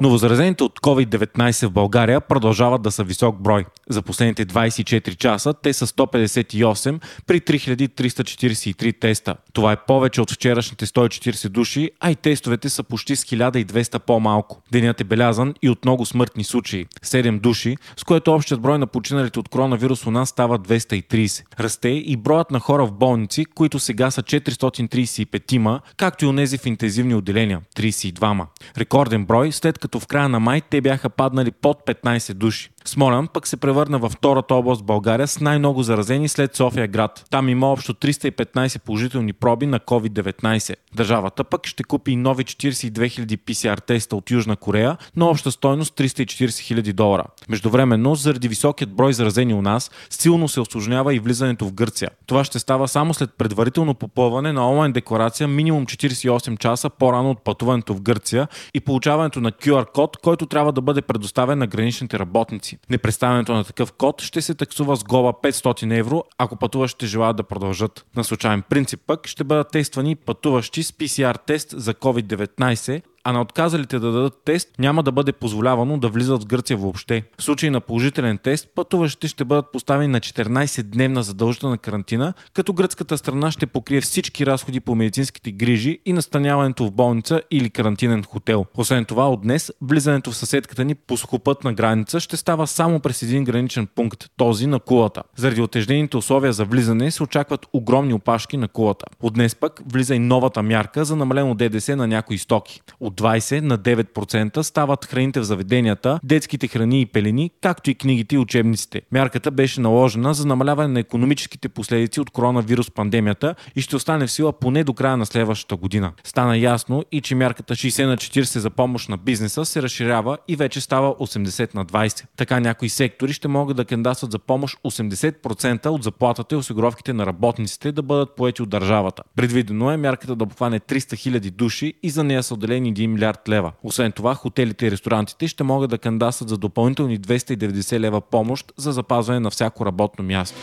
Новозаразените от COVID-19 в България продължават да са висок брой. За последните 24 часа те са 158 при 3343 теста. Това е повече от вчерашните 140 души, а и тестовете са почти с 1200 по-малко. Денят е белязан и от много смъртни случаи. 7 души, с което общият брой на починалите от коронавирус у нас става 230. Расте и броят на хора в болници, които сега са 435, както и онези в интензивни отделения – 32. Рекорден брой, след като в края на май те бяха паднали под 15 души. Смолян пък се превърна във втората област в България с най-много заразени след София град. Там има общо 315 положителни проби на COVID-19. Държавата пък ще купи нови 42 000 PCR теста от Южна Корея на обща стойност 340 000 долара. Междувременно, заради високият брой заразени у нас, силно се осложнява и влизането в Гърция. Това ще става само след предварително попълване на онлайн декларация минимум 48 часа по-рано от пътуването в Гърция и получаването на QR код, който трябва да бъде предоставен на граничните работници. Непредставянето на такъв код ще се таксува с глоба 500 евро, ако пътуващите желаят да продължат. На случайен принцип пък ще бъдат тествани пътуващи с PCR тест за COVID-19, а на отказалите да дадат тест няма да бъде позволявано да влизат в Гърция въобще. В случай на положителен тест, пътуващите ще бъдат поставени на 14-дневна задължителна карантина, като гръцката страна ще покрие всички разходи по медицинските грижи и настаняването в болница или карантинен хотел. Освен това, от днес влизането в съседката ни по сухопътна граница ще става само през един граничен пункт, този на кулата. Заради отежнените условия за влизане се очакват огромни опашки на кулата. От днес пък влиза и новата мярка за намалено ДДС на някои стоки. От 20 на 9% стават храните в заведенията, детските храни и пелени, както и книгите и учебниците. Мярката беше наложена за намаляване на економическите последици от коронавирус пандемията и ще остане в сила поне до края на следващата година. Стана ясно и че мярката 60 на 40 за помощ на бизнеса се разширява и вече става 80 на 20. Така някои сектори ще могат да кандидатстват за помощ 80% от заплатата и осигуровките на работниците да бъдат поети от държавата. Предвидено е мярката да обхване 300 000 души и за нея са отделени 1 милиард лева. Освен това, хотелите и ресторантите ще могат да кандидатстват за допълнителни 290 лева помощ за запазване на всяко работно място.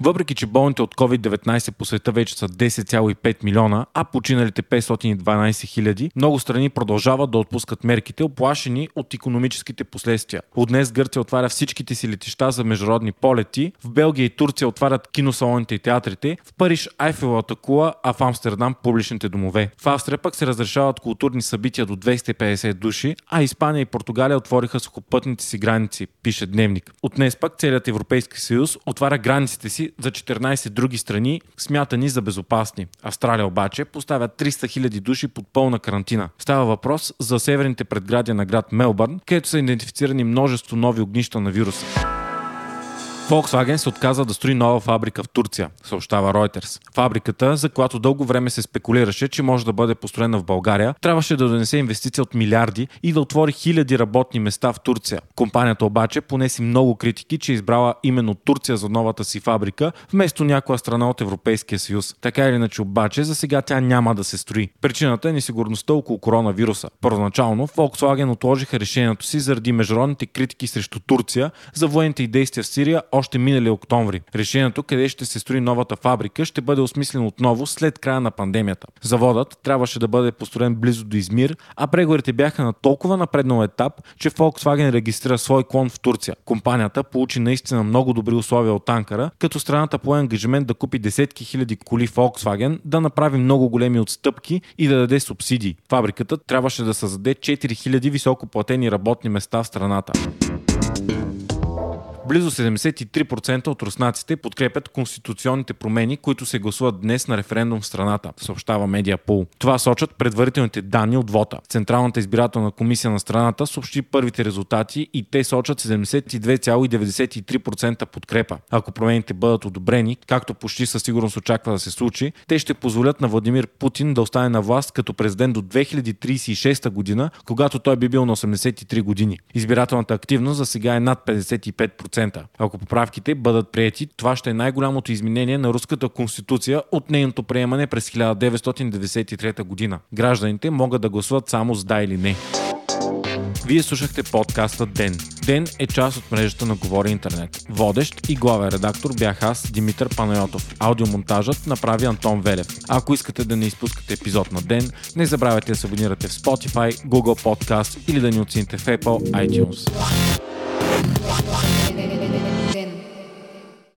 Въпреки, че болните от COVID-19 по света вече са 10,5 милиона, а починалите 512 хиляди, много страни продължават да отпускат мерките, оплашени от економическите последствия. От днес Гърция отваря всичките си летища за международни полети, в Белгия и Турция отварят киносалоните и театрите, в Париж Айфелата кула, а в Амстердам публичните домове. В Австрия пък се разрешават културни събития до 250 души, а Испания и Португалия отвориха сухопътните си граници, пише Дневник. От днес пък целият Европейски съюз отваря границите си за 14 други страни, смятани за безопасни. Австралия обаче поставя 300 000 души под пълна карантина. Става въпрос за северните предградия на град Мелбърн, където са идентифицирани множество нови огнища на вируса. Volkswagen се отказа да строи нова фабрика в Турция, съобщава Reuters. Фабриката, за която дълго време се спекулираше, че може да бъде построена в България, трябваше да донесе инвестиция от милиарди и да отвори хиляди работни места в Турция. Компанията обаче понеси много критики, че е избрала именно Турция за новата си фабрика, вместо някоя страна от Европейския съюз. Така или иначе обаче, за сега тя няма да се строи. Причината е несигурността около коронавируса. Първоначално Volkswagen отложиха решението си заради международните критики срещу Турция за военните и действия в Сирия още минали октомври. Решението къде ще се строи новата фабрика ще бъде осмислено отново след края на пандемията. Заводът трябваше да бъде построен близо до Измир, а преговорите бяха на толкова напреднал етап, че Volkswagen регистрира свой клон в Турция. Компанията получи наистина много добри условия от Анкара, като страната пое ангажимент да купи десетки хиляди коли Volkswagen, да направи много големи отстъпки и да даде субсидии. Фабриката трябваше да създаде 4000 високоплатени работни места в страната. Близо 73% от руснаците подкрепят конституционните промени, които се гласуват днес на референдум в страната, съобщава Медиапул. Това сочат предварителните данни от вота. Централната избирателна комисия на страната съобщи първите резултати и те сочат 72,93% подкрепа. Ако промените бъдат одобрени, както почти със сигурност очаква да се случи, те ще позволят на Владимир Путин да остане на власт като президент до 2036 година, когато той би бил на 83 години. Избирателната активност за сега е над 55%. Ако поправките бъдат прияти, това ще е най-голямото изменение на руската конституция от нейното приемане през 1993 година. Гражданите могат да гласуват само с да или не. Вие слушахте подкаста Ден. Ден е част от мрежата на Говори Интернет. Водещ и главен редактор бях аз, Димитър Панайотов. Аудиомонтажът направи Антон Велев. Ако искате да не изпускате епизод на Ден, не забравяйте да се абонирате в Spotify, Google Podcast или да ни оцените в Apple iTunes.